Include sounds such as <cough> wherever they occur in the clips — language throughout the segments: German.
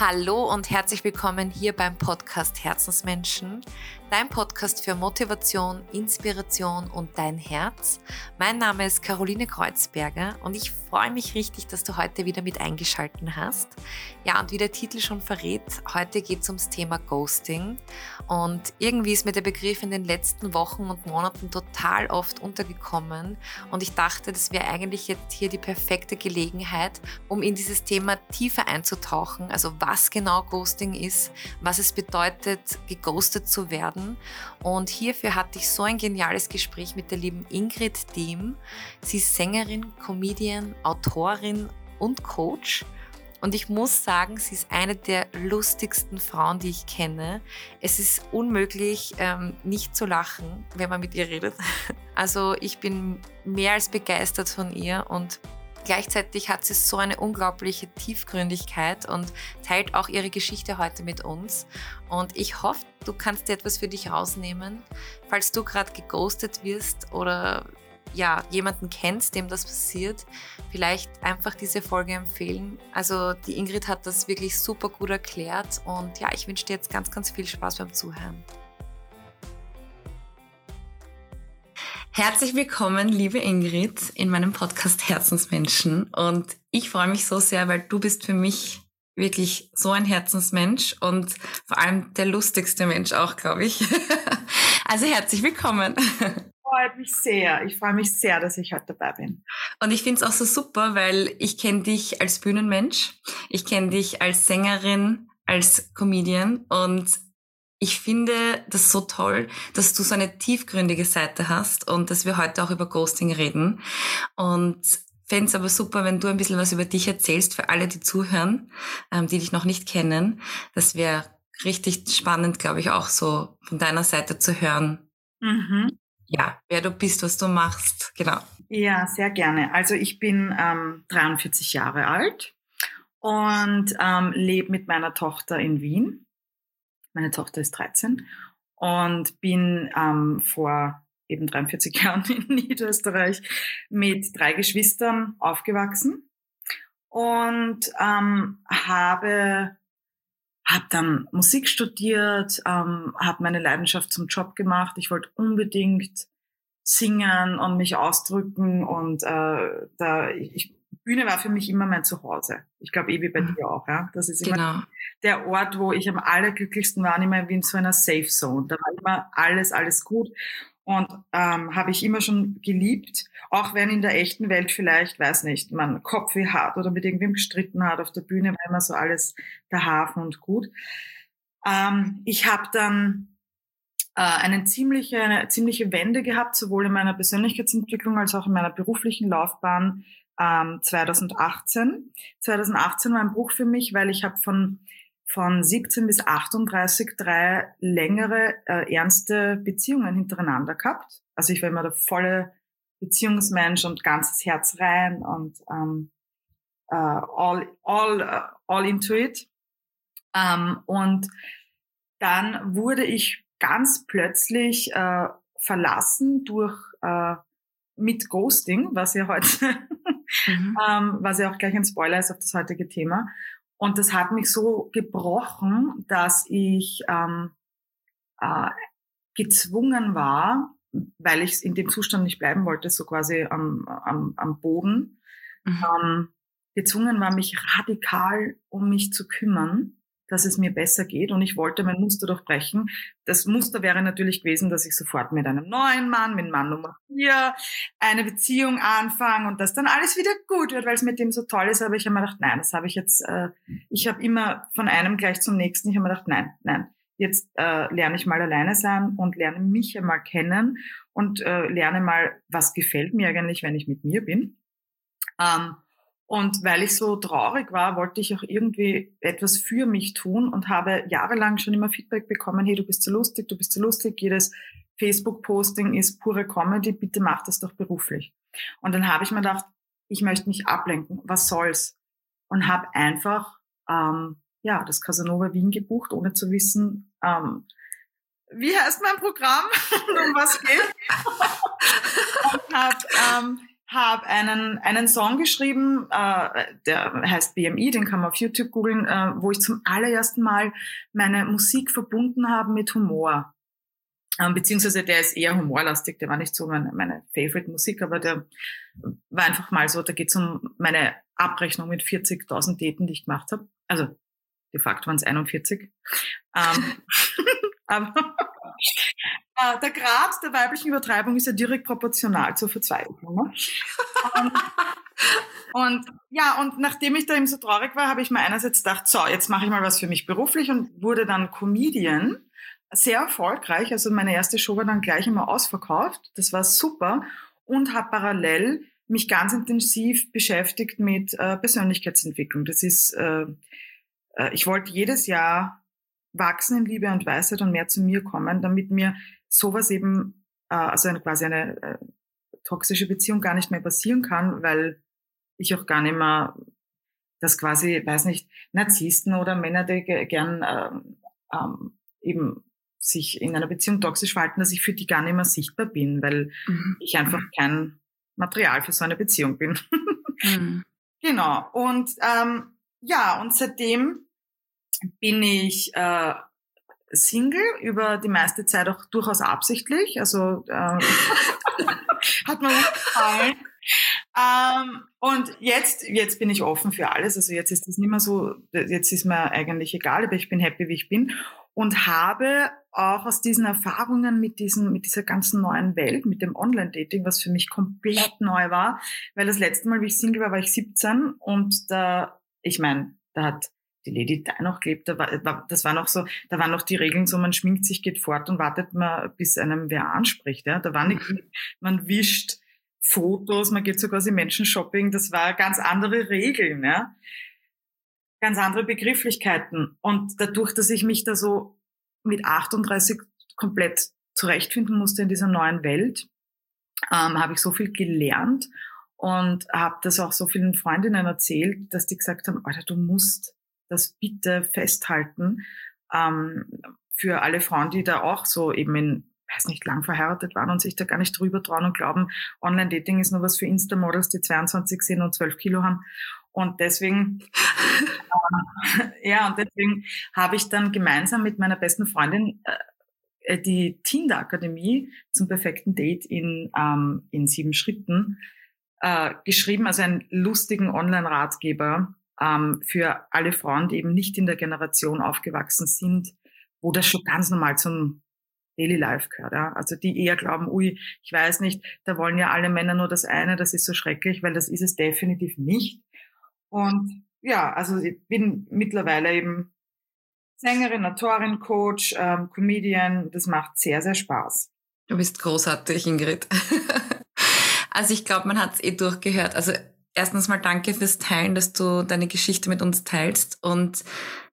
Hallo und herzlich willkommen hier beim Podcast Herzensmenschen, dein Podcast für Motivation, Inspiration und dein Herz. Mein Name ist Caroline Kreuzberger und ich freue mich richtig, dass du heute wieder mit eingeschalten hast. Ja, und wie der Titel schon verrät, heute geht es ums Thema Ghosting. Und irgendwie ist mir der Begriff in den letzten Wochen und Monaten total oft untergekommen. Und ich dachte, das wäre eigentlich jetzt hier die perfekte Gelegenheit, um in dieses Thema tiefer einzutauchen. Also was genau Ghosting ist, was es bedeutet, geghostet zu werden. Und hierfür hatte ich so ein geniales Gespräch mit der lieben Ingrid Diem. Sie ist Sängerin, Comedian, Autorin und Coach. Und ich muss sagen, sie ist eine der lustigsten Frauen, die ich kenne. Es ist unmöglich, ähm, nicht zu lachen, wenn man mit ihr redet. <laughs> Also ich bin mehr als begeistert von ihr und Gleichzeitig hat sie so eine unglaubliche Tiefgründigkeit und teilt auch ihre Geschichte heute mit uns. Und ich hoffe, du kannst dir etwas für dich rausnehmen, falls du gerade geghostet wirst oder ja, jemanden kennst, dem das passiert, vielleicht einfach diese Folge empfehlen. Also die Ingrid hat das wirklich super gut erklärt und ja, ich wünsche dir jetzt ganz, ganz viel Spaß beim Zuhören. Herzlich willkommen, liebe Ingrid, in meinem Podcast Herzensmenschen. Und ich freue mich so sehr, weil du bist für mich wirklich so ein Herzensmensch und vor allem der lustigste Mensch auch, glaube ich. <laughs> Also herzlich willkommen freut mich sehr. Ich freue mich sehr, dass ich heute dabei bin. Und ich finde es auch so super, weil ich kenne dich als Bühnenmensch, ich kenne dich als Sängerin, als Comedian und ich finde das so toll, dass du so eine tiefgründige Seite hast und dass wir heute auch über Ghosting reden. Und fände es aber super, wenn du ein bisschen was über dich erzählst für alle, die zuhören, ähm, die dich noch nicht kennen. Das wäre richtig spannend, glaube ich, auch so von deiner Seite zu hören. Mhm ja, wer du bist, was du machst. Genau. Ja, sehr gerne. Also ich bin ähm, 43 Jahre alt und ähm, lebe mit meiner Tochter in Wien. Meine Tochter ist 13 und bin ähm, vor eben 43 <laughs> Jahren in Niederösterreich mit drei Geschwistern aufgewachsen und ähm, habe habe dann Musik studiert, ähm, habe meine Leidenschaft zum Job gemacht. Ich wollte unbedingt singen und mich ausdrücken und äh, da ich, Bühne war für mich immer mein Zuhause. Ich glaube eh wie bei mhm. dir auch, ja. Das ist immer genau. der Ort, wo ich am allerglücklichsten war, immer wie in so einer Safe Zone. Da war immer alles, alles gut. Und ähm, habe ich immer schon geliebt, auch wenn in der echten Welt vielleicht, weiß nicht, man Kopfweh hat oder mit irgendwem gestritten hat auf der Bühne, war immer so alles der Hafen und gut. Ähm, ich habe dann äh, eine ziemliche, eine ziemliche Wende gehabt, sowohl in meiner Persönlichkeitsentwicklung als auch in meiner beruflichen Laufbahn ähm, 2018. 2018 war ein Bruch für mich, weil ich habe von von 17 bis 38 drei längere, äh, ernste Beziehungen hintereinander gehabt. Also ich war immer der volle Beziehungsmensch und ganzes Herz rein und ähm, äh, all, all, uh, all into it. Ähm, und dann wurde ich ganz plötzlich äh, verlassen durch äh, mit Ghosting, was ja heute, mhm. <laughs> ähm, was ja auch gleich ein Spoiler ist auf das heutige Thema. Und das hat mich so gebrochen, dass ich ähm, äh, gezwungen war, weil ich in dem Zustand nicht bleiben wollte, so quasi am, am, am Boden, mhm. ähm, gezwungen war, mich radikal um mich zu kümmern, dass es mir besser geht. Und ich wollte mein Muster durchbrechen. Das Muster wäre natürlich gewesen, dass ich sofort mit einem neuen Mann, mit Mann Nummer vier, eine Beziehung anfange und dass dann alles wieder gut wird, weil es mit dem so toll ist. Aber ich habe mir gedacht, nein, das habe ich jetzt, äh, ich habe immer von einem gleich zum nächsten. Ich habe mir gedacht, nein, nein. Jetzt äh, lerne ich mal alleine sein und lerne mich einmal kennen und äh, lerne mal, was gefällt mir eigentlich, wenn ich mit mir bin. Ähm, und weil ich so traurig war, wollte ich auch irgendwie etwas für mich tun und habe jahrelang schon immer Feedback bekommen, hey, du bist so lustig, du bist so lustig, jedes Facebook-Posting ist pure Comedy, bitte mach das doch beruflich. Und dann habe ich mir gedacht, ich möchte mich ablenken, was soll's? Und habe einfach ähm, ja das Casanova Wien gebucht, ohne zu wissen, ähm, wie heißt mein Programm und <laughs> um was geht. <laughs> und habe ähm, habe einen, einen Song geschrieben, äh, der heißt BMI, den kann man auf YouTube googeln, äh, wo ich zum allerersten Mal meine Musik verbunden habe mit Humor. Ähm, beziehungsweise der ist eher humorlastig, der war nicht so meine, meine Favorite Musik, aber der war einfach mal so, da geht es um meine Abrechnung mit 40.000 Daten, die ich gemacht habe. Also de facto waren es 41. Ähm, <laughs> aber der Grad der weiblichen Übertreibung ist ja direkt proportional zur Verzweiflung. Ne? und, <laughs> und ja, und nachdem ich da eben so traurig war, habe ich mir einerseits gedacht, so, jetzt mache ich mal was für mich beruflich und wurde dann Comedian. Sehr erfolgreich. Also meine erste Show war dann gleich immer ausverkauft. Das war super. Und habe parallel mich ganz intensiv beschäftigt mit äh, Persönlichkeitsentwicklung. Das ist, äh, äh, ich wollte jedes Jahr wachsen in Liebe und Weisheit und mehr zu mir kommen, damit mir sowas eben, äh, also eine, quasi eine äh, toxische Beziehung gar nicht mehr passieren kann, weil ich auch gar nicht mehr das quasi, weiß nicht, Narzissten oder Männer, die gern ähm, ähm, eben sich in einer Beziehung toxisch verhalten, dass ich für die gar nicht mehr sichtbar bin, weil mhm. ich einfach kein Material für so eine Beziehung bin. mhm. <laughs> Genau. Und ähm, ja, und seitdem bin ich äh, Single über die meiste Zeit auch durchaus absichtlich. Also äh, <laughs> hat mir gut gefallen. Ähm, und jetzt, jetzt bin ich offen für alles. Also jetzt ist das nicht mehr so, jetzt ist mir eigentlich egal, aber ich bin happy, wie ich bin. Und habe auch aus diesen Erfahrungen mit diesen, mit dieser ganzen neuen Welt, mit dem Online-Dating, was für mich komplett neu war, weil das letzte Mal, wie ich Single war, war ich 17 und da, ich meine, da hat die Lady da noch gelebt, da war, das war noch so, da waren noch die Regeln so, man schminkt sich, geht fort und wartet mal, bis einem wer anspricht. Ja? Da war nicht, mhm. man wischt Fotos, man geht so quasi Menschen-Shopping, das war ganz andere Regeln, ja. Ganz andere Begrifflichkeiten. Und dadurch, dass ich mich da so mit 38 komplett zurechtfinden musste in dieser neuen Welt, ähm, habe ich so viel gelernt und habe das auch so vielen Freundinnen erzählt, dass die gesagt haben, Alter, du musst das bitte festhalten ähm, für alle Frauen, die da auch so eben in weiß nicht, lang verheiratet waren und sich da gar nicht drüber trauen und glauben, Online-Dating ist nur was für Insta-Models, die 22 sind und 12 Kilo haben. Und deswegen, <laughs> äh, ja, und deswegen habe ich dann gemeinsam mit meiner besten Freundin äh, die Tinder Akademie zum perfekten Date in, ähm, in sieben Schritten äh, geschrieben, also einen lustigen Online-Ratgeber, ähm, für alle Frauen, die eben nicht in der Generation aufgewachsen sind, wo das schon ganz normal zum Daily Life gehört. Ja? Also die eher glauben, ui, ich weiß nicht, da wollen ja alle Männer nur das eine, das ist so schrecklich, weil das ist es definitiv nicht. Und ja, also ich bin mittlerweile eben Sängerin, Autorin, Coach, ähm, Comedian. Das macht sehr, sehr Spaß. Du bist großartig, Ingrid. <laughs> also ich glaube, man hat es eh durchgehört. Also erstens mal danke fürs Teilen, dass du deine Geschichte mit uns teilst und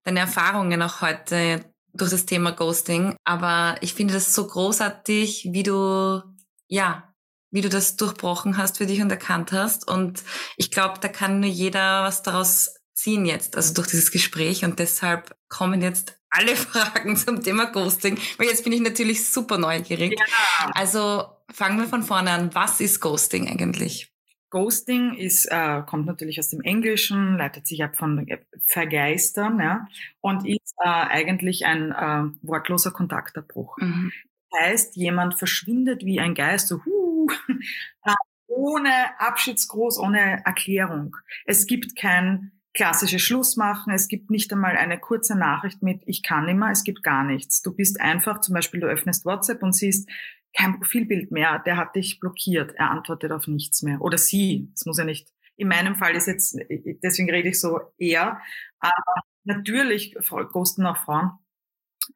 deine Erfahrungen auch heute durch das Thema Ghosting. Aber ich finde das so großartig, wie du, ja, wie du das durchbrochen hast für dich und erkannt hast. Und ich glaube, da kann nur jeder was daraus ziehen jetzt, also durch dieses Gespräch. Und deshalb kommen jetzt alle <laughs> Fragen zum Thema Ghosting, weil jetzt bin ich natürlich super neugierig. Ja. Also fangen wir von vorne an. Was ist Ghosting eigentlich? Ghosting ist, äh, kommt natürlich aus dem Englischen, leitet sich ab von vergeistern ja, und ist äh, eigentlich ein äh, wortloser Kontaktabbruch. Mhm. Das heißt, jemand verschwindet wie ein Geist, so huh, <laughs> äh, ohne Abschiedsgruß, ohne Erklärung. Es gibt kein klassisches Schlussmachen, es gibt nicht einmal eine kurze Nachricht mit Ich kann immer, es gibt gar nichts. Du bist einfach, zum Beispiel du öffnest WhatsApp und siehst, kein Profilbild mehr, der hat dich blockiert, er antwortet auf nichts mehr. Oder sie, das muss ja nicht. In meinem Fall ist jetzt, deswegen rede ich so eher, aber natürlich kosten auch Frauen.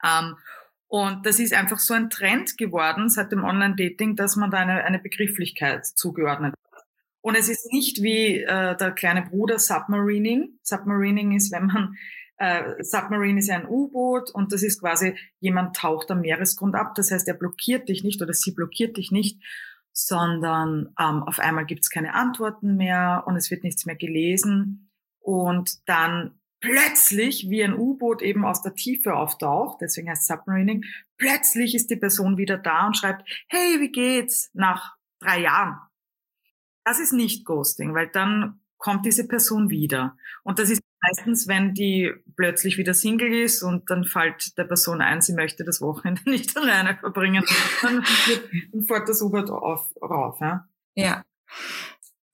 Ähm, und das ist einfach so ein Trend geworden seit dem Online-Dating, dass man da eine, eine Begrifflichkeit zugeordnet hat. Und es ist nicht wie äh, der kleine Bruder Submarining. Submarining ist, wenn man äh, Submarine ist ja ein U-Boot und das ist quasi, jemand taucht am Meeresgrund ab. Das heißt, er blockiert dich nicht oder sie blockiert dich nicht, sondern ähm, auf einmal gibt es keine Antworten mehr und es wird nichts mehr gelesen. Und dann plötzlich, wie ein U-Boot eben aus der Tiefe auftaucht, deswegen heißt Submarining, plötzlich ist die Person wieder da und schreibt, hey, wie geht's? Nach drei Jahren. Das ist nicht Ghosting, weil dann kommt diese Person wieder. Und das ist meistens, wenn die plötzlich wieder Single ist und dann fällt der Person ein, sie möchte das Wochenende <laughs> nicht alleine verbringen, dann, dann <laughs> fährt das U-Boot auf, rauf. Ja. ja.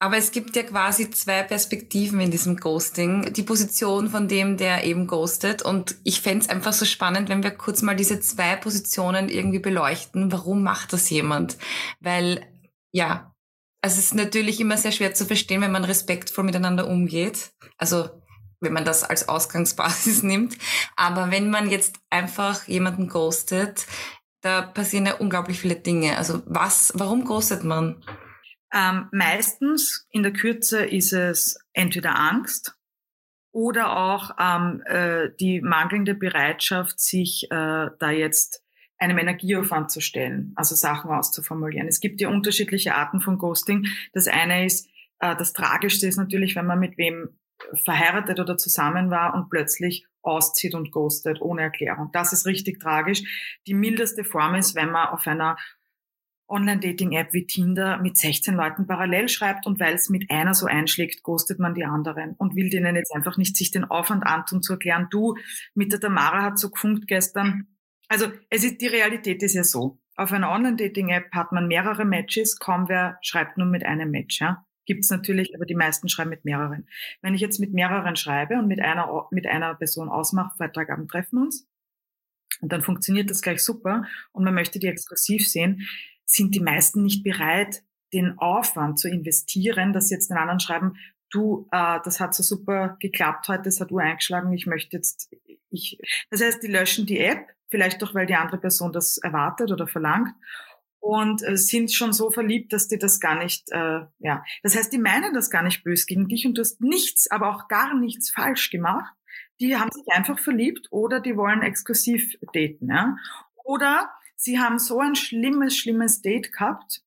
Aber es gibt ja quasi zwei Perspektiven in diesem Ghosting. Die Position von dem, der eben ghostet. Und ich fände es einfach so spannend, wenn wir kurz mal diese zwei Positionen irgendwie beleuchten. Warum macht das jemand? Weil, ja, also es ist natürlich immer sehr schwer zu verstehen, wenn man respektvoll miteinander umgeht. Also wenn man das als Ausgangsbasis <laughs> nimmt. Aber wenn man jetzt einfach jemanden ghostet, da passieren ja unglaublich viele Dinge. Also was, warum ghostet man? Ähm, meistens in der Kürze ist es entweder Angst oder auch ähm, äh, die mangelnde Bereitschaft, sich äh, da jetzt einem Energieaufwand zu stellen, also Sachen auszuformulieren. Es gibt ja unterschiedliche Arten von Ghosting. Das eine ist, äh, das Tragischste ist natürlich, wenn man mit wem verheiratet oder zusammen war und plötzlich auszieht und ghostet ohne Erklärung. Das ist richtig tragisch. Die mildeste Form ist, wenn man auf einer Online-Dating-App wie Tinder mit 16 Leuten parallel schreibt und weil es mit einer so einschlägt, ghostet man die anderen und will denen jetzt einfach nicht sich den Aufwand antun zu erklären, du, mit der Tamara hat so gefunkt gestern. Also es ist, die Realität ist ja so. Auf einer Online-Dating-App hat man mehrere Matches, kaum wer schreibt nur mit einem Match, ja. Gibt's natürlich, aber die meisten schreiben mit mehreren. Wenn ich jetzt mit mehreren schreibe und mit einer, mit einer Person ausmache, Freitagabend treffen wir uns, und dann funktioniert das gleich super und man möchte die exklusiv sehen, sind die meisten nicht bereit, den Aufwand zu investieren, dass sie jetzt den anderen schreiben, du, äh, das hat so super geklappt heute, das hat du eingeschlagen, ich möchte jetzt, ich, das heißt, die löschen die App, vielleicht doch, weil die andere Person das erwartet oder verlangt und äh, sind schon so verliebt, dass die das gar nicht, äh, ja, das heißt, die meinen das gar nicht bös gegen dich und du hast nichts, aber auch gar nichts falsch gemacht. Die haben sich einfach verliebt oder die wollen exklusiv daten, ja. Oder sie haben so ein schlimmes, schlimmes Date gehabt,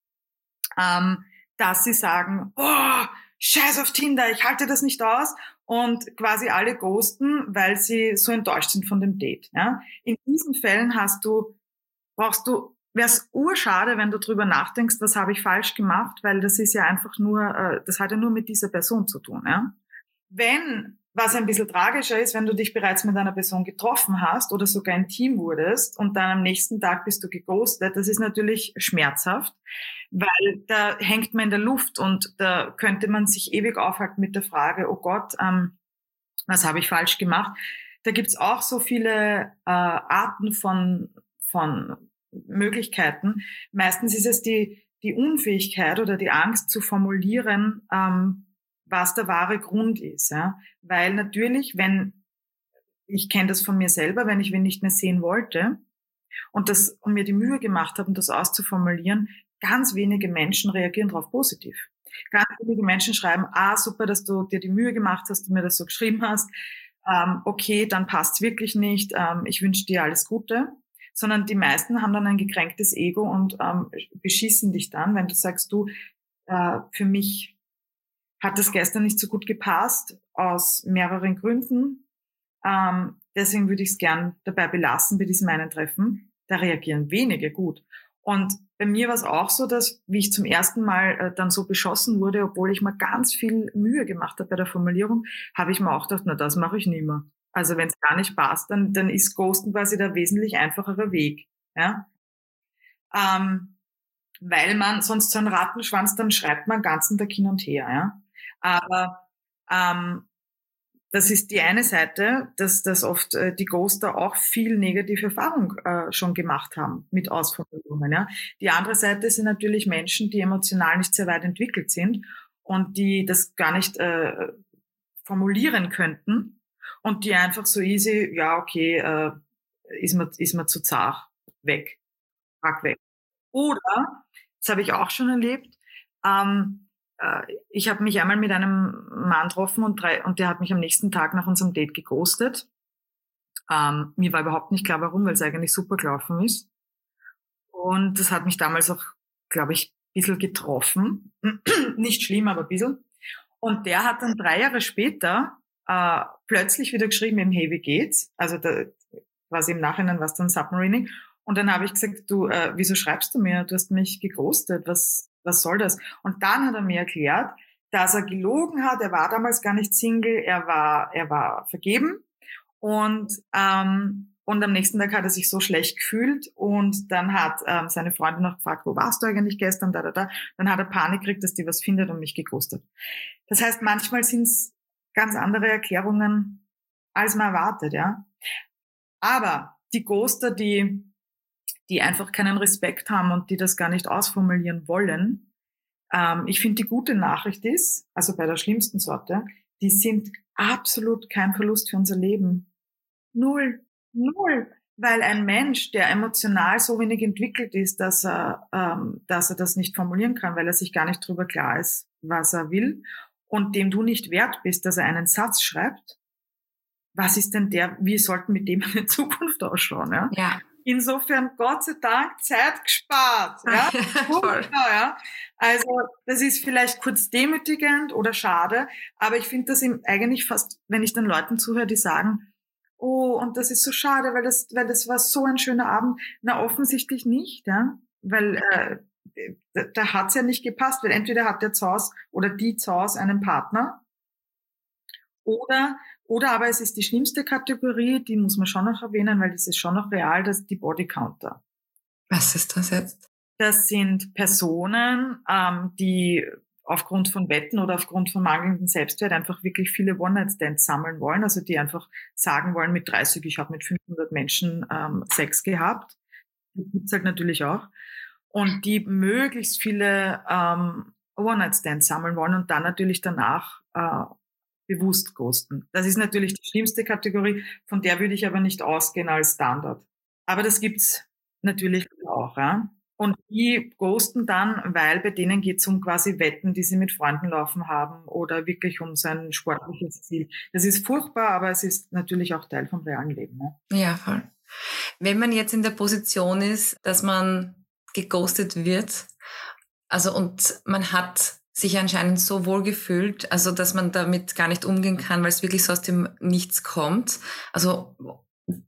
ähm, dass sie sagen, oh, scheiß auf Tinder, ich halte das nicht aus und quasi alle ghosten, weil sie so enttäuscht sind von dem Date. Ja? In diesen Fällen hast du, brauchst du, wäre es urschade, wenn du drüber nachdenkst, was habe ich falsch gemacht, weil das ist ja einfach nur, äh, das hat ja nur mit dieser Person zu tun. Ja? Wenn was ein bisschen tragischer ist, wenn du dich bereits mit einer Person getroffen hast oder sogar ein Team wurdest und dann am nächsten Tag bist du geghostet, das ist natürlich schmerzhaft, weil da hängt man in der Luft und da könnte man sich ewig aufhalten mit der Frage, oh Gott, ähm, was habe ich falsch gemacht? Da gibt's auch so viele äh, Arten von, von Möglichkeiten. Meistens ist es die, die Unfähigkeit oder die Angst zu formulieren, ähm, was der wahre Grund ist. Ja? Weil natürlich, wenn, ich kenne das von mir selber, wenn ich wen nicht mehr sehen wollte und das und mir die Mühe gemacht habe, um das auszuformulieren, ganz wenige Menschen reagieren darauf positiv. Ganz wenige Menschen schreiben, ah, super, dass du dir die Mühe gemacht hast, du mir das so geschrieben hast. Ähm, okay, dann passt's wirklich nicht. Ähm, ich wünsche dir alles Gute. Sondern die meisten haben dann ein gekränktes Ego und ähm, beschießen dich dann, wenn du sagst, du, äh, für mich hat das gestern nicht so gut gepasst, aus mehreren Gründen. Ähm, deswegen würde ich es gern dabei belassen bei diesem einen Treffen. Da reagieren wenige gut. Und bei mir war es auch so, dass, wie ich zum ersten Mal äh, dann so beschossen wurde, obwohl ich mir ganz viel Mühe gemacht habe bei der Formulierung, habe ich mir auch gedacht, na, das mache ich nie mehr. Also wenn es gar nicht passt, dann, dann ist Ghosten quasi der wesentlich einfachere Weg. Ja? Ähm, weil man sonst so einen Rattenschwanz, dann schreibt man den ganzen Tag hin und her. Ja? Aber ähm, das ist die eine Seite, dass, dass oft äh, die Ghoster auch viel negative Erfahrung äh, schon gemacht haben mit Ausformulierungen. Ja. Die andere Seite sind natürlich Menschen, die emotional nicht sehr weit entwickelt sind und die das gar nicht äh, formulieren könnten und die einfach so easy, ja, okay, äh, ist mir, ist mir zu zart, weg, pack weg. Oder, das habe ich auch schon erlebt, ähm, äh, ich habe mich einmal mit einem Mann getroffen und, drei, und der hat mich am nächsten Tag nach unserem Date geghostet. Ähm, mir war überhaupt nicht klar, warum, weil es eigentlich super gelaufen ist. Und das hat mich damals auch, glaube ich, ein bisschen getroffen. <clears throat> nicht schlimm, aber ein bisschen. Und der hat dann drei Jahre später äh, plötzlich wieder geschrieben, eben, hey, wie geht's? Also da, quasi im Nachhinein war es dann Submarining. Und dann habe ich gesagt, du, äh, wieso schreibst du mir? Du hast mich geghostet. Was, was soll das? Und dann hat er mir erklärt, dass er gelogen hat. Er war damals gar nicht Single, er war, er war vergeben und ähm, und am nächsten Tag hat er sich so schlecht gefühlt und dann hat ähm, seine Freundin noch gefragt, wo warst du eigentlich gestern, da, da, da. Dann hat er Panik gekriegt, dass die was findet und mich geghostet. Das heißt, manchmal sind es ganz andere Erklärungen, als man erwartet, ja. Aber die Ghoster, die, die einfach keinen Respekt haben und die das gar nicht ausformulieren wollen, ähm, ich finde, die gute Nachricht ist, also bei der schlimmsten Sorte, die sind absolut kein Verlust für unser Leben. Null. Null. Weil ein Mensch, der emotional so wenig entwickelt ist, dass er, ähm, dass er das nicht formulieren kann, weil er sich gar nicht darüber klar ist, was er will, und dem du nicht wert bist, dass er einen Satz schreibt, was ist denn der, wie sollten mit dem eine Zukunft ausschauen? Ja? ja. Insofern Gott sei Dank Zeit gespart. Ja? <laughs> Voll. ja? Also das ist vielleicht kurz demütigend oder schade, aber ich finde das eigentlich fast, wenn ich den Leuten zuhöre, die sagen, oh, und das ist so schade, weil das, weil das war so ein schöner Abend. Na, offensichtlich nicht, ja. Weil äh, da, da hat's ja nicht gepasst, weil entweder hat der Zaus oder die Zaus einen Partner oder oder aber es ist die schlimmste Kategorie, die muss man schon noch erwähnen, weil das ist schon noch real, das ist die Bodycounter. Was ist das jetzt? Das sind Personen, ähm, die aufgrund von Wetten oder aufgrund von mangelndem Selbstwert einfach wirklich viele One-Night-Stands sammeln wollen, also die einfach sagen wollen mit 30, ich habe mit 500 Menschen ähm, Sex gehabt. Die gibt's halt natürlich auch. Und die möglichst viele ähm, One-Night-Stands sammeln wollen und dann natürlich danach äh, bewusst ghosten. Das ist natürlich die schlimmste Kategorie, von der würde ich aber nicht ausgehen als Standard. Aber das gibt's natürlich auch. Ja? Und die ghosten dann, weil bei denen geht es um quasi Wetten, die sie mit Freunden laufen haben oder wirklich um sein sportliches Ziel. Das ist furchtbar, aber es ist natürlich auch Teil vom realen Leben. Ne? Ja, voll. Wenn man jetzt in der Position ist, dass man geghostet wird, also und man hat sich anscheinend so wohl gefühlt, also dass man damit gar nicht umgehen kann, weil es wirklich so aus dem Nichts kommt. Also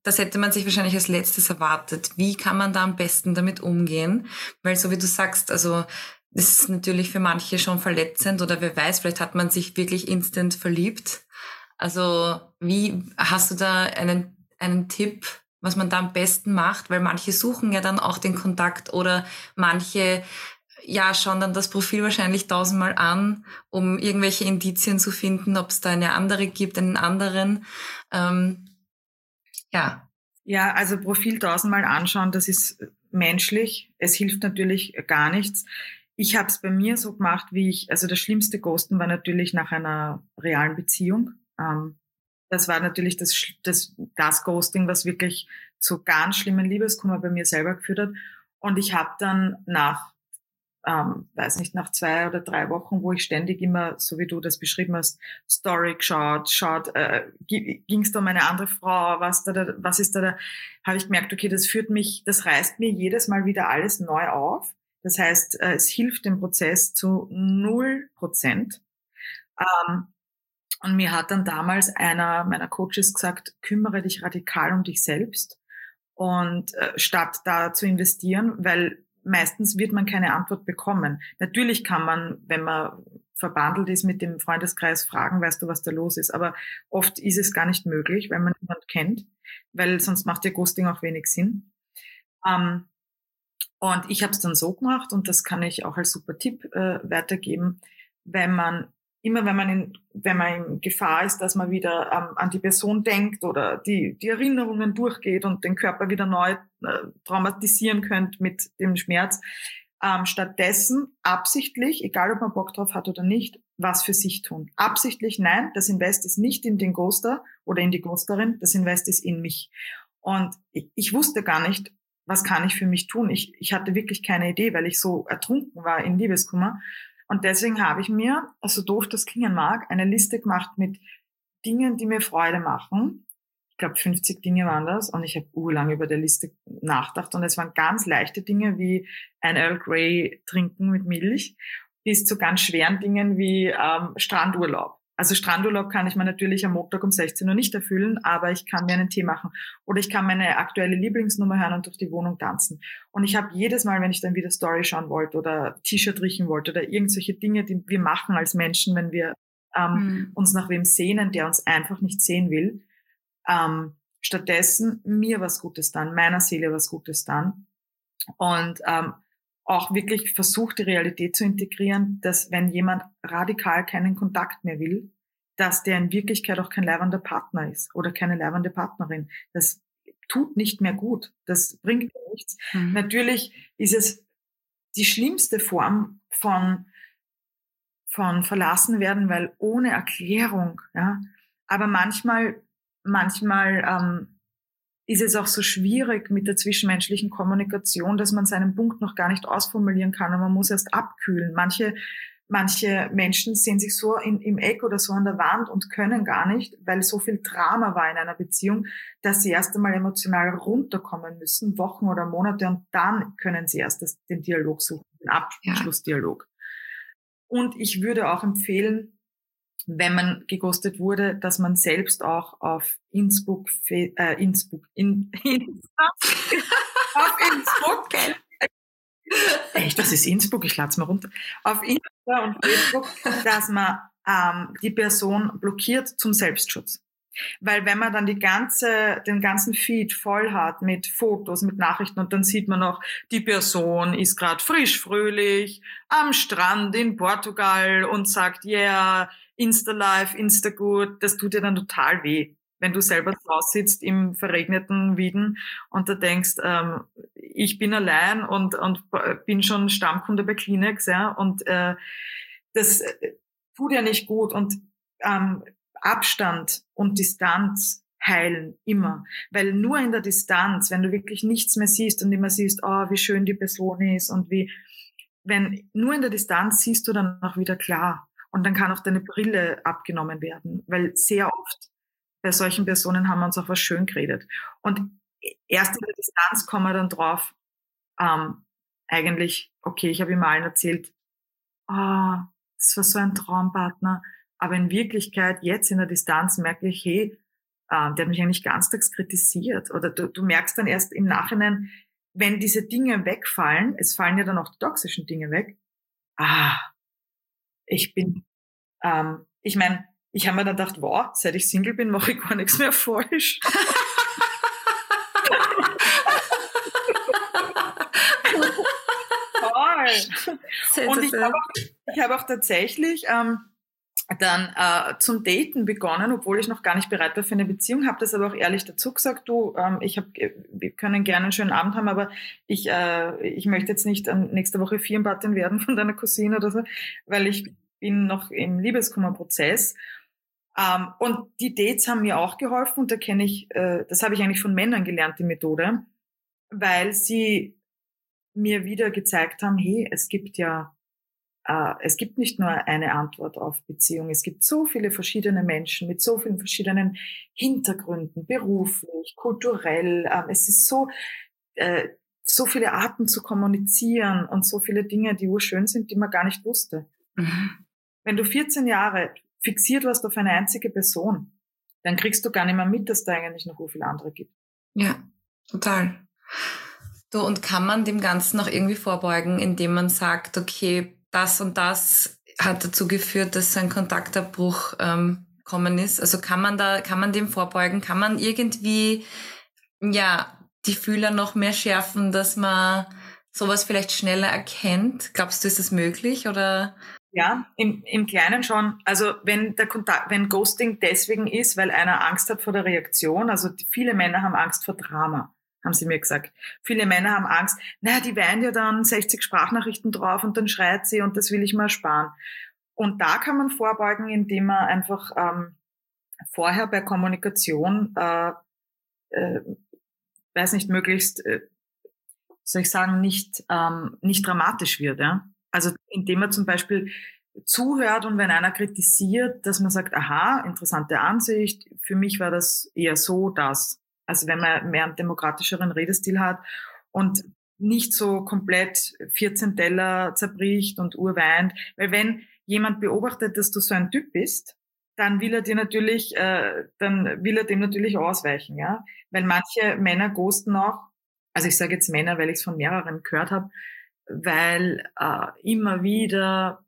das hätte man sich wahrscheinlich als letztes erwartet. Wie kann man da am besten damit umgehen? Weil so wie du sagst, also das ist natürlich für manche schon verletzend oder wer weiß, vielleicht hat man sich wirklich instant verliebt. Also wie hast du da einen, einen Tipp, was man da am besten macht? Weil manche suchen ja dann auch den Kontakt oder manche ja, schauen dann das Profil wahrscheinlich tausendmal an, um irgendwelche Indizien zu finden, ob es da eine andere gibt, einen anderen. Ähm, ja. Ja, also Profil tausendmal anschauen, das ist menschlich. Es hilft natürlich gar nichts. Ich habe es bei mir so gemacht, wie ich, also das schlimmste Ghosten war natürlich nach einer realen Beziehung. Ähm, das war natürlich das, das, das Ghosting, was wirklich zu ganz schlimmen Liebeskummer bei mir selber geführt hat. Und ich habe dann nach ähm, weiß nicht, nach zwei oder drei Wochen, wo ich ständig immer, so wie du das beschrieben hast, Story geschaut, schaut, äh, ging es da um eine andere Frau, was da, da was ist da, da habe ich gemerkt, okay, das führt mich, das reißt mir jedes Mal wieder alles neu auf. Das heißt, äh, es hilft dem Prozess zu null Prozent. Ähm, und mir hat dann damals einer meiner Coaches gesagt, kümmere dich radikal um dich selbst und äh, statt da zu investieren, weil meistens wird man keine Antwort bekommen. Natürlich kann man, wenn man verbandelt ist mit dem Freundeskreis, fragen, weißt du, was da los ist. Aber oft ist es gar nicht möglich, weil man niemand kennt, weil sonst macht ja Ghosting auch wenig Sinn. Ähm, und ich habe es dann so gemacht und das kann ich auch als super Tipp äh, weitergeben, wenn man immer wenn man in, wenn man in Gefahr ist, dass man wieder ähm, an die Person denkt oder die, die Erinnerungen durchgeht und den Körper wieder neu äh, traumatisieren könnte mit dem Schmerz, ähm, stattdessen absichtlich, egal ob man Bock drauf hat oder nicht, was für sich tun. Absichtlich, nein, das Invest ist nicht in den Ghoster oder in die Ghosterin, das Invest ist in mich. Und ich, ich wusste gar nicht, was kann ich für mich tun. Ich, ich hatte wirklich keine Idee, weil ich so ertrunken war in Liebeskummer. Und deswegen habe ich mir, also doof das klingen mag, eine Liste gemacht mit Dingen, die mir Freude machen. Ich glaube, 50 Dinge waren das. Und ich habe urlang über der Liste nachgedacht. Und es waren ganz leichte Dinge wie ein Earl Grey trinken mit Milch bis zu ganz schweren Dingen wie ähm, Strandurlaub. Also Strandurlaub kann ich mir natürlich am Montag um 16 Uhr nicht erfüllen, aber ich kann mir einen Tee machen. Oder ich kann meine aktuelle Lieblingsnummer hören und durch die Wohnung tanzen. Und ich habe jedes Mal, wenn ich dann wieder Story schauen wollte oder T-Shirt riechen wollte oder irgendwelche Dinge, die wir machen als Menschen, wenn wir ähm, mhm. uns nach wem sehnen, der uns einfach nicht sehen will, ähm, stattdessen mir was Gutes dann, meiner Seele was Gutes dann. Und ähm, auch wirklich versucht, die Realität zu integrieren, dass wenn jemand radikal keinen Kontakt mehr will, dass der in Wirklichkeit auch kein leibender Partner ist oder keine leibende Partnerin. Das tut nicht mehr gut. Das bringt nichts. Mhm. Natürlich ist es die schlimmste Form von, von verlassen werden, weil ohne Erklärung, ja. Aber manchmal, manchmal ähm, ist es auch so schwierig mit der zwischenmenschlichen Kommunikation, dass man seinen Punkt noch gar nicht ausformulieren kann und man muss erst abkühlen. Manche, manche Menschen sehen sich so in, im Eck oder so an der Wand und können gar nicht, weil so viel Drama war in einer Beziehung, dass sie erst einmal emotional runterkommen müssen, Wochen oder Monate und dann können sie erst das, den Dialog suchen, den Abschlussdialog. Ja. Und ich würde auch empfehlen, wenn man geghostet wurde, dass man selbst auch auf Innsbruck, äh, Innsbruck, in, <laughs> auf Innsbruck, echt, das ist Innsbruck, ich lade es mal runter, auf Insta und Facebook, dass man ähm, die Person blockiert zum Selbstschutz. Weil wenn man dann die ganze, den ganzen Feed voll hat mit Fotos, mit Nachrichten und dann sieht man noch, die Person ist gerade frisch fröhlich am Strand in Portugal und sagt, yeah, Insta-Live, Insta-Good, das tut dir dann total weh. Wenn du selber draußen sitzt im verregneten Wieden und da denkst, ähm, ich bin allein und, und bin schon Stammkunde bei Kleenex, ja, und äh, das tut ja nicht gut. Und ähm, Abstand und Distanz heilen immer. Weil nur in der Distanz, wenn du wirklich nichts mehr siehst und immer siehst, oh, wie schön die Person ist und wie, wenn nur in der Distanz siehst du dann auch wieder klar. Und dann kann auch deine Brille abgenommen werden, weil sehr oft bei solchen Personen haben wir uns auch was schön geredet. Und erst in der Distanz kommen wir dann drauf, ähm, eigentlich, okay, ich habe ihm allen erzählt, oh, das war so ein Traumpartner. Aber in Wirklichkeit, jetzt in der Distanz, merke ich, hey, äh, der hat mich eigentlich ganztags kritisiert. Oder du, du merkst dann erst im Nachhinein, wenn diese Dinge wegfallen, es fallen ja dann auch die toxischen Dinge weg, ah, ich bin, ähm, ich meine, ich habe mir dann gedacht, wow, seit ich Single bin, mache ich gar nichts mehr falsch. <laughs> <laughs> Toll. Und ich habe auch, hab auch tatsächlich ähm, dann äh, zum Daten begonnen, obwohl ich noch gar nicht bereit war für eine Beziehung, habe das aber auch ehrlich dazu gesagt, du, ähm, ich hab, wir können gerne einen schönen Abend haben, aber ich, äh, ich möchte jetzt nicht ähm, nächste Woche Firmenpatin werden von deiner Cousine oder so, weil ich bin noch im Liebeskummerprozess. Ähm, und die Dates haben mir auch geholfen und da kenne ich, äh, das habe ich eigentlich von Männern gelernt, die Methode, weil sie mir wieder gezeigt haben, hey, es gibt ja äh, es gibt nicht nur eine Antwort auf Beziehung. Es gibt so viele verschiedene Menschen mit so vielen verschiedenen Hintergründen, beruflich, kulturell. Ähm, es ist so, äh, so viele Arten zu kommunizieren und so viele Dinge, die urschön sind, die man gar nicht wusste. Mhm. Wenn du 14 Jahre fixiert warst auf eine einzige Person, dann kriegst du gar nicht mehr mit, dass da eigentlich noch so viele andere gibt. Ja, total. Du, und kann man dem Ganzen noch irgendwie vorbeugen, indem man sagt, okay, das und das hat dazu geführt, dass ein Kontaktabbruch ähm, kommen ist. Also kann man da, kann man dem vorbeugen? Kann man irgendwie, ja, die Fühler noch mehr schärfen, dass man sowas vielleicht schneller erkennt? Glaubst du, ist das möglich oder? Ja, im, im Kleinen schon. Also wenn der Kontakt, wenn Ghosting deswegen ist, weil einer Angst hat vor der Reaktion, also viele Männer haben Angst vor Drama haben sie mir gesagt. Viele Männer haben Angst, naja, die weinen ja dann 60 Sprachnachrichten drauf und dann schreit sie und das will ich mal sparen. Und da kann man vorbeugen, indem man einfach ähm, vorher bei Kommunikation, äh, äh, weiß nicht, möglichst, äh, soll ich sagen, nicht, ähm, nicht dramatisch wird. Ja? Also indem man zum Beispiel zuhört und wenn einer kritisiert, dass man sagt, aha, interessante Ansicht, für mich war das eher so, das. Also wenn man mehr einen demokratischeren Redestil hat und nicht so komplett 14 Teller zerbricht und urweint. Weil wenn jemand beobachtet, dass du so ein Typ bist, dann will er dir natürlich, äh, dann will er dem natürlich ausweichen, ja. Weil manche Männer ghosten auch, also ich sage jetzt Männer, weil ich es von mehreren gehört habe, weil äh, immer wieder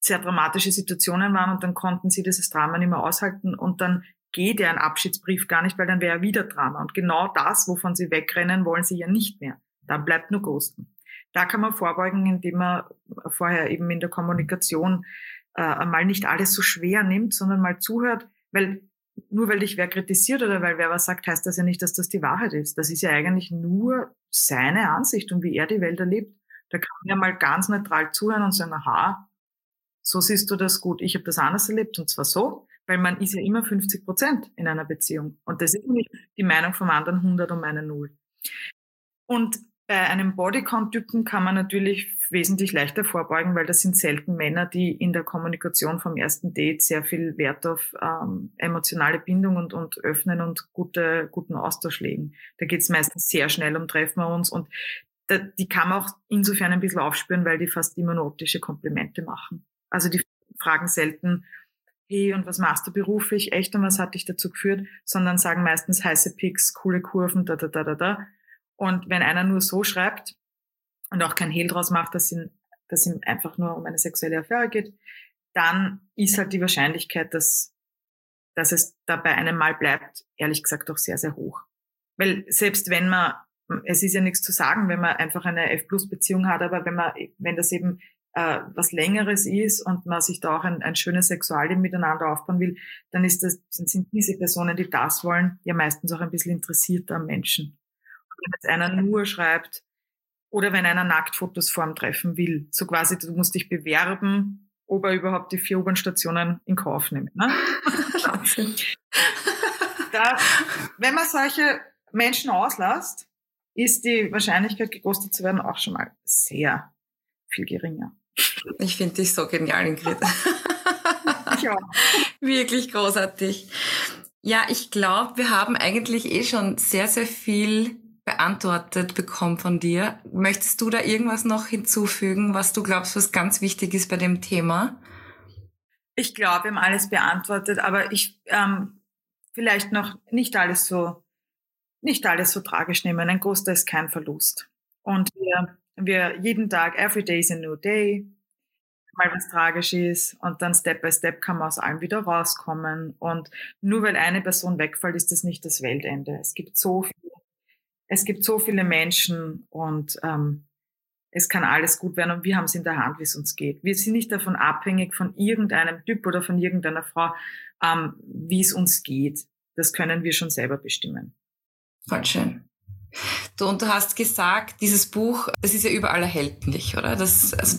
sehr dramatische Situationen waren und dann konnten sie dieses Drama nicht mehr aushalten und dann geht ja ein Abschiedsbrief gar nicht, weil dann wäre wieder Drama. Und genau das, wovon sie wegrennen, wollen sie ja nicht mehr. Dann bleibt nur Ghosten. Da kann man vorbeugen, indem man vorher eben in der Kommunikation äh, einmal nicht alles so schwer nimmt, sondern mal zuhört, weil nur weil dich wer kritisiert oder weil wer was sagt, heißt das ja nicht, dass das die Wahrheit ist. Das ist ja eigentlich nur seine Ansicht und wie er die Welt erlebt. Da kann man ja mal ganz neutral zuhören und sagen, aha, so siehst du das gut. Ich habe das anders erlebt und zwar so, weil man ist ja immer 50 Prozent in einer Beziehung. Und das ist nicht die Meinung vom anderen 100 und meine Null. Und bei einem Bodycount-Typen kann man natürlich wesentlich leichter vorbeugen, weil das sind selten Männer, die in der Kommunikation vom ersten Date sehr viel Wert auf ähm, emotionale Bindung und, und Öffnen und gute, guten Austausch legen. Da geht es meistens sehr schnell um treffen wir uns und da, die kann man auch insofern ein bisschen aufspüren, weil die fast immer nur optische Komplimente machen. Also die fragen selten, hey, und was machst du beruflich, echt, und was hat dich dazu geführt, sondern sagen meistens heiße Pics, coole Kurven, da, da, da, da, da. Und wenn einer nur so schreibt und auch kein Hehl draus macht, dass ihm, dass ihm einfach nur um eine sexuelle Affäre geht, dann ist halt die Wahrscheinlichkeit, dass, dass es da bei einem Mal bleibt, ehrlich gesagt doch sehr, sehr hoch. Weil selbst wenn man, es ist ja nichts zu sagen, wenn man einfach eine F-Plus-Beziehung hat, aber wenn man, wenn das eben äh, was Längeres ist und man sich da auch ein, ein schönes Sexualleben miteinander aufbauen will, dann ist das, sind diese Personen, die das wollen, ja meistens auch ein bisschen interessierter am Menschen wenn jetzt einer nur schreibt oder wenn einer Nacktfotos vorm Treffen will. So quasi, du musst dich bewerben, ob er überhaupt die vier U-Bahn-Stationen in Kauf nimmt. Ne? <laughs> da, wenn man solche Menschen auslässt, ist die Wahrscheinlichkeit, geghostet zu werden, auch schon mal sehr viel geringer. Ich finde dich so genial, Ingrid. auch. <laughs> Wirklich großartig. Ja, ich glaube, wir haben eigentlich eh schon sehr, sehr viel beantwortet bekommen von dir. Möchtest du da irgendwas noch hinzufügen, was du glaubst, was ganz wichtig ist bei dem Thema? Ich glaube, wir haben alles beantwortet, aber ich ähm, vielleicht noch nicht alles so nicht alles so tragisch nehmen. Ein Großteil ist kein Verlust. Und wir, wir jeden Tag, every day is a new day, mal was tragisch ist und dann Step by Step kann man aus allem wieder rauskommen. Und nur weil eine Person wegfällt, ist das nicht das Weltende. Es gibt so viele es gibt so viele Menschen und ähm, es kann alles gut werden und wir haben es in der Hand, wie es uns geht. Wir sind nicht davon abhängig von irgendeinem Typ oder von irgendeiner Frau, ähm, wie es uns geht. Das können wir schon selber bestimmen. Voll schön. Du, und du hast gesagt, dieses Buch, das ist ja überall erhältlich, oder? Das, also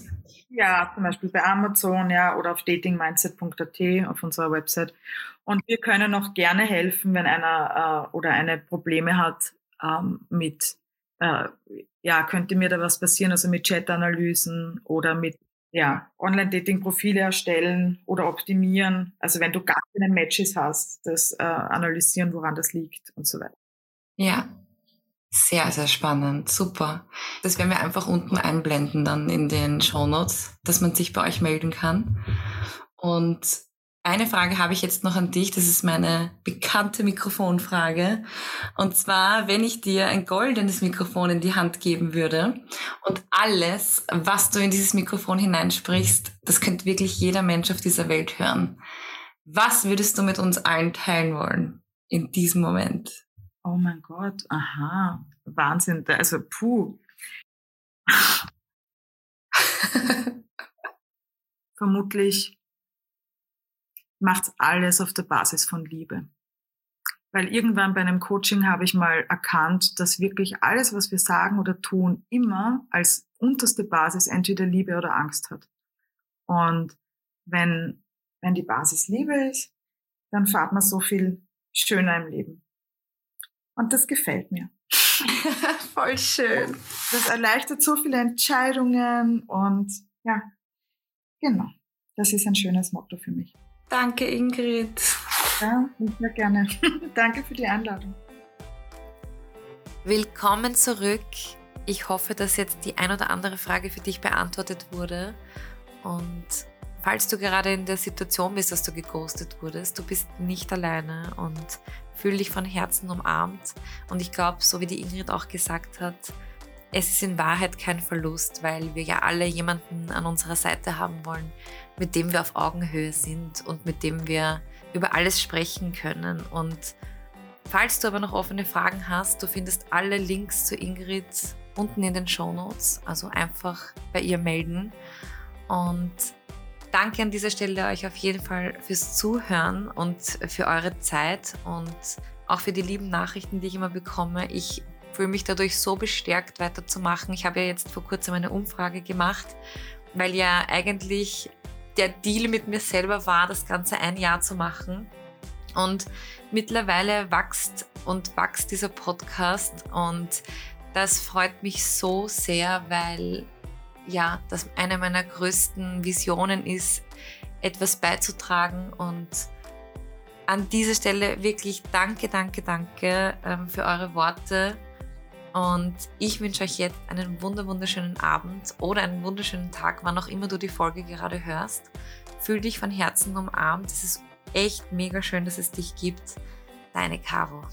ja, zum Beispiel bei Amazon, ja, oder auf datingmindset.at auf unserer Website. Und wir können auch gerne helfen, wenn einer äh, oder eine Probleme hat, ähm, mit, äh, ja, könnte mir da was passieren, also mit Chat-Analysen oder mit ja, Online-Dating-Profile erstellen oder optimieren. Also wenn du gar keine Matches hast, das äh, analysieren, woran das liegt und so weiter. Ja, sehr, sehr spannend. Super. Das werden wir einfach unten einblenden dann in den Show Notes, dass man sich bei euch melden kann. Und eine Frage habe ich jetzt noch an dich, das ist meine bekannte Mikrofonfrage. Und zwar, wenn ich dir ein goldenes Mikrofon in die Hand geben würde und alles, was du in dieses Mikrofon hineinsprichst, das könnte wirklich jeder Mensch auf dieser Welt hören. Was würdest du mit uns allen teilen wollen in diesem Moment? Oh mein Gott, aha, Wahnsinn, also puh. Vermutlich macht alles auf der Basis von Liebe. Weil irgendwann bei einem Coaching habe ich mal erkannt, dass wirklich alles, was wir sagen oder tun, immer als unterste Basis entweder Liebe oder Angst hat. Und wenn, wenn die Basis Liebe ist, dann fahrt man so viel schöner im Leben. Und das gefällt mir. <laughs> Voll schön. Das erleichtert so viele Entscheidungen und ja, genau. Das ist ein schönes Motto für mich. Danke, Ingrid. Ja, sehr gerne. <laughs> Danke für die Einladung. Willkommen zurück. Ich hoffe, dass jetzt die ein oder andere Frage für dich beantwortet wurde. Und falls du gerade in der Situation bist, dass du geghostet wurdest, du bist nicht alleine und fühl dich von Herzen umarmt. Und ich glaube, so wie die Ingrid auch gesagt hat, es ist in Wahrheit kein Verlust, weil wir ja alle jemanden an unserer Seite haben wollen, mit dem wir auf Augenhöhe sind und mit dem wir über alles sprechen können. Und falls du aber noch offene Fragen hast, du findest alle Links zu Ingrid unten in den Show Notes, also einfach bei ihr melden. Und danke an dieser Stelle euch auf jeden Fall fürs Zuhören und für eure Zeit und auch für die lieben Nachrichten, die ich immer bekomme. Ich fühle mich dadurch so bestärkt, weiterzumachen. Ich habe ja jetzt vor kurzem eine Umfrage gemacht, weil ja eigentlich der Deal mit mir selber war, das Ganze ein Jahr zu machen. Und mittlerweile wächst und wächst dieser Podcast und das freut mich so sehr, weil ja, das eine meiner größten Visionen ist, etwas beizutragen und an dieser Stelle wirklich danke, danke, danke ähm, für eure Worte. Und ich wünsche euch jetzt einen wunderschönen Abend oder einen wunderschönen Tag, wann auch immer du die Folge gerade hörst. Fühl dich von Herzen umarmt. Es ist echt mega schön, dass es dich gibt. Deine Caro.